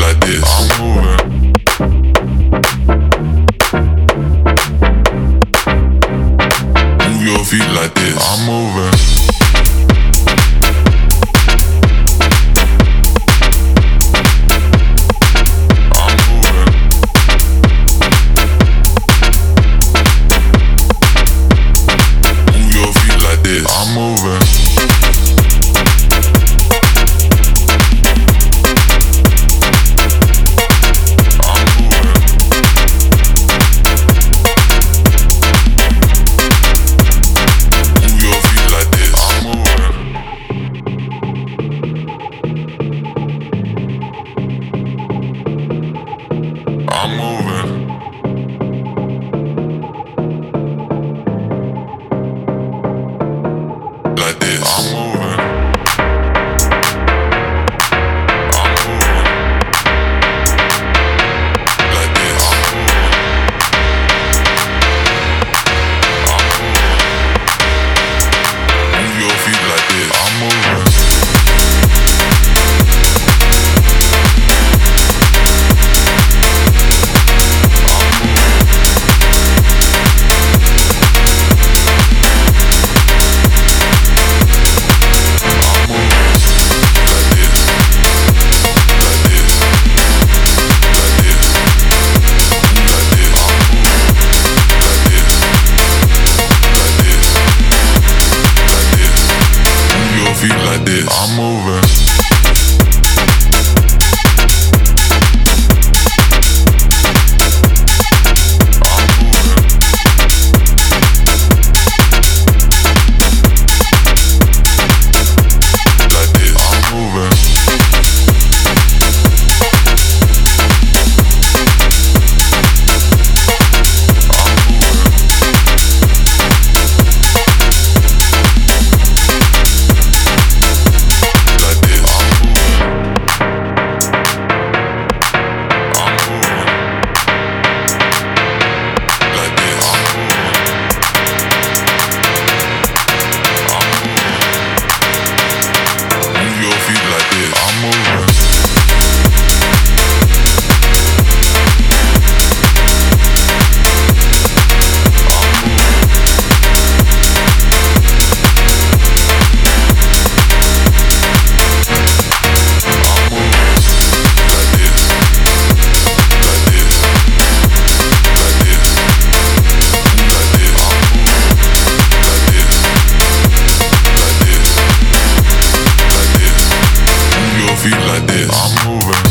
like this. I'm moving. Move your feet like this. I'm moving. I'm moving. Like this. I'm moving. like this. I'm moving.